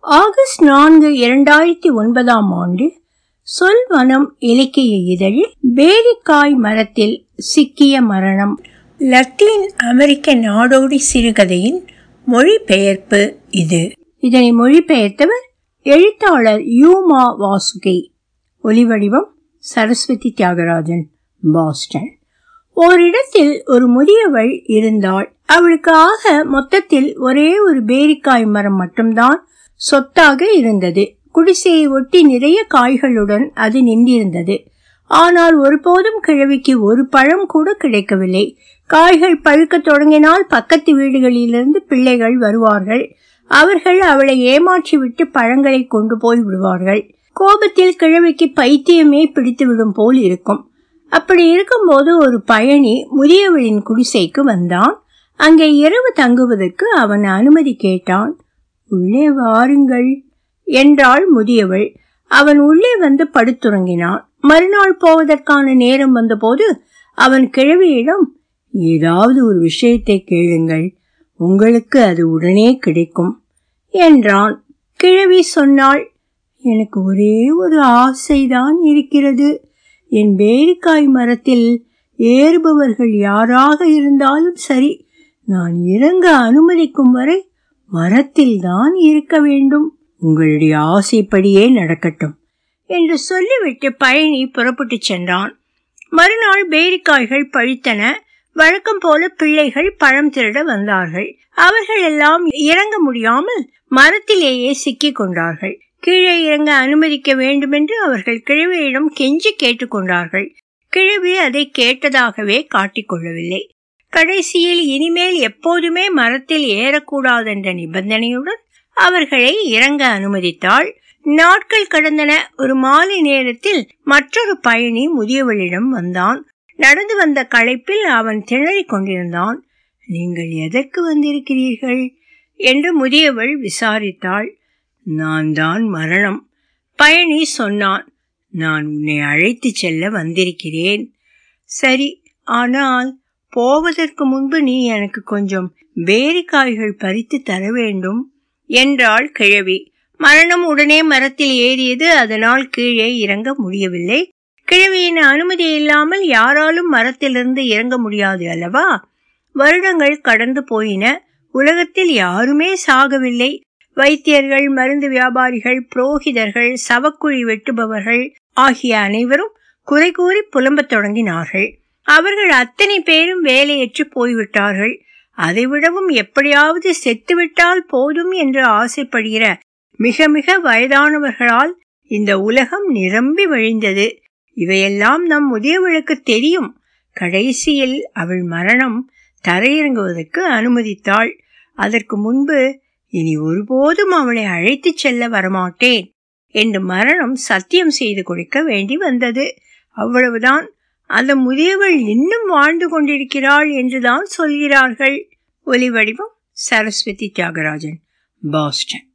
August நான்கு இரண்டாயிரத்தி ஒன்பதாம் ஆண்டு சொல்வனம் இலக்கிய இதழில் பேரிக்காய் மரத்தில் சிக்கிய மரணம். லத்தீன் அமெரிக்க நாடோடி சிறுகதையின் மொழிபெயர்ப்பு இது. இதனை மொழிபெயர்த்தவர் எழுத்தாளர் யூமா வாசுகி. ஒலிவடிவம் சரஸ்வதி தியாகராஜன் பாஸ்டன். ஓரிடத்தில் ஒரு முதியவள் இருந்தாள். அவளுக்கு ஆக மொத்தத்தில் ஒரே ஒரு பேரிக்காய் மரம் மட்டும்தான் சொத்தாக இருந்தது. குடிசையை ஒட்டி நிறைய காய்களுடன் அது நின்றிருந்தது. ஆனால் ஒருபோதும் கிழவிக்கு ஒரு பழம் கூட கிடைக்கவில்லை. காய்கள் பழுக்க தொடங்கினால் பக்கத்து வீடுகளிலிருந்து பிள்ளைகள் வருவார்கள். அவர்கள் அவளை ஏமாற்றிவிட்டு பழங்களை கொண்டு போய் விடுவார்கள். கோபத்தில் கிழவிக்கு பைத்தியமே பிடித்துவிடும் போல் இருக்கும். அப்படி இருக்கும்போது ஒரு பயணி முதியவளின் குடிசைக்கு வந்தான். அங்கே இரவு தங்குவதற்கு அவன் அனுமதி கேட்டான். உள்ளே வாருங்கள் என்றாள் முதியவள். அவன் உள்ளே வந்து படுத்துறங்கினான் மறுநாள் போவதற்கான நேரம் வந்தபோது அவன் கிழவியிடம் ஏதாவது ஒரு விஷயத்தை கேளுங்கள். உங்களுக்கு அது உடனே கிடைக்கும் என்றான். கிழவி சொன்னாள் எனக்கு ஒரே ஒரு ஆசைதான் இருக்கிறது. என் பேரிக்காய் மரத்தில் ஏறுபவர்கள் யாராக இருந்தாலும் சரி நான் இறங்க அனுமதிக்கும் வரை மரத்தில் தான் இருக்க வேண்டும். உங்களுடைய ஆசைப்படியே நடக்கட்டும் என்று சொல்லிவிட்டு பயணி புறப்பட்டு சென்றான். மறுநாள் பேரிக்காய்கள் பழித்தன. வழக்கம் போல பிள்ளைகள் பழம் திருட வந்தார்கள். அவர்கள் எல்லாம் இறங்க முடியாமல் மரத்திலேயே சிக்கிக் கொண்டார்கள். கீழே இறங்க அனுமதிக்க வேண்டுமென்று அவர்கள் கிழவியிடம் கெஞ்சி கேட்டுக்கொண்டார்கள் கிழவி அதை கேட்டதாகவே காட்டிக்கொள்ளவில்லை கடைசியில் இனிமேல் எப்போதுமே மரத்தில் ஏறக்கூடாதென்ற நிபந்தனையுடன் அவர்களை இறங்க அனுமதித்தாள். நாட்கள் கடந்தன. ஒரு மாலை நேரத்தில் மற்றொரு பயணி முதியவளிடம் வந்தான். நடந்து வந்த களைப்பில் அவன் திணறிக் கொண்டிருந்தான். நீங்கள் எதற்கு வந்திருக்கிறீர்கள்? என்று முதியவள் விசாரித்தாள். நான் தான் மரணம். பயணி சொன்னான். நான் உன்னை அழைத்து செல்ல வந்திருக்கிறேன். சரி. ஆனால் போவதற்கு முன்பு நீ எனக்கு கொஞ்சம் பேரிக்காய்கள் பறித்து தர வேண்டும் என்றாள் கிழவி. மரணம் உடனே மரத்தில் ஏறியது அதனால் கீழே இறங்க முடியவில்லை. கிழவியின் அனுமதி இல்லாமல் யாராலும் மரத்திலிருந்து இறங்க முடியாது அல்லவா? வருடங்கள் கடந்து போயின. உலகத்தில் யாருமே சாகவில்லை. வைத்தியர்கள் மருந்து வியாபாரிகள் புரோகிதர்கள் சவக்குழி வெட்டுபவர்கள் ஆகிய அனைவரும் குறை கூறி புலம்பத் தொடங்கினார்கள். அவர்கள் அத்தனை பேரும் வேலையற்று போய்விட்டார்கள். அதைவிடவும் எப்படியாவது செத்துவிட்டால் போதும் என்று ஆசைப்படுகிற மிக மிக வயதானவர்களால் இந்த உலகம் நிரம்பி வழிந்தது. இவையெல்லாம் நம் முதியவளுக்கு தெரியும். கடைசியில் அவள் மரணம் தரையிறங்குவதற்கு அனுமதித்தாள். அதற்கு முன்பு இனி ஒருபோதும் அவளை அழைத்துச் செல்ல வரமாட்டேன் என்று மரணம் சத்தியம் செய்து கொடுக்க வேண்டி வந்தது. அவ்வளவுதான். அந்த முதியவள் இன்னும் வாழ்ந்து கொண்டிருக்கிறாள் என்றுதான் சொல்கிறார்கள். ஒலி வடிவம் சரஸ்வதி தியாகராஜன் பாஸ்டன்.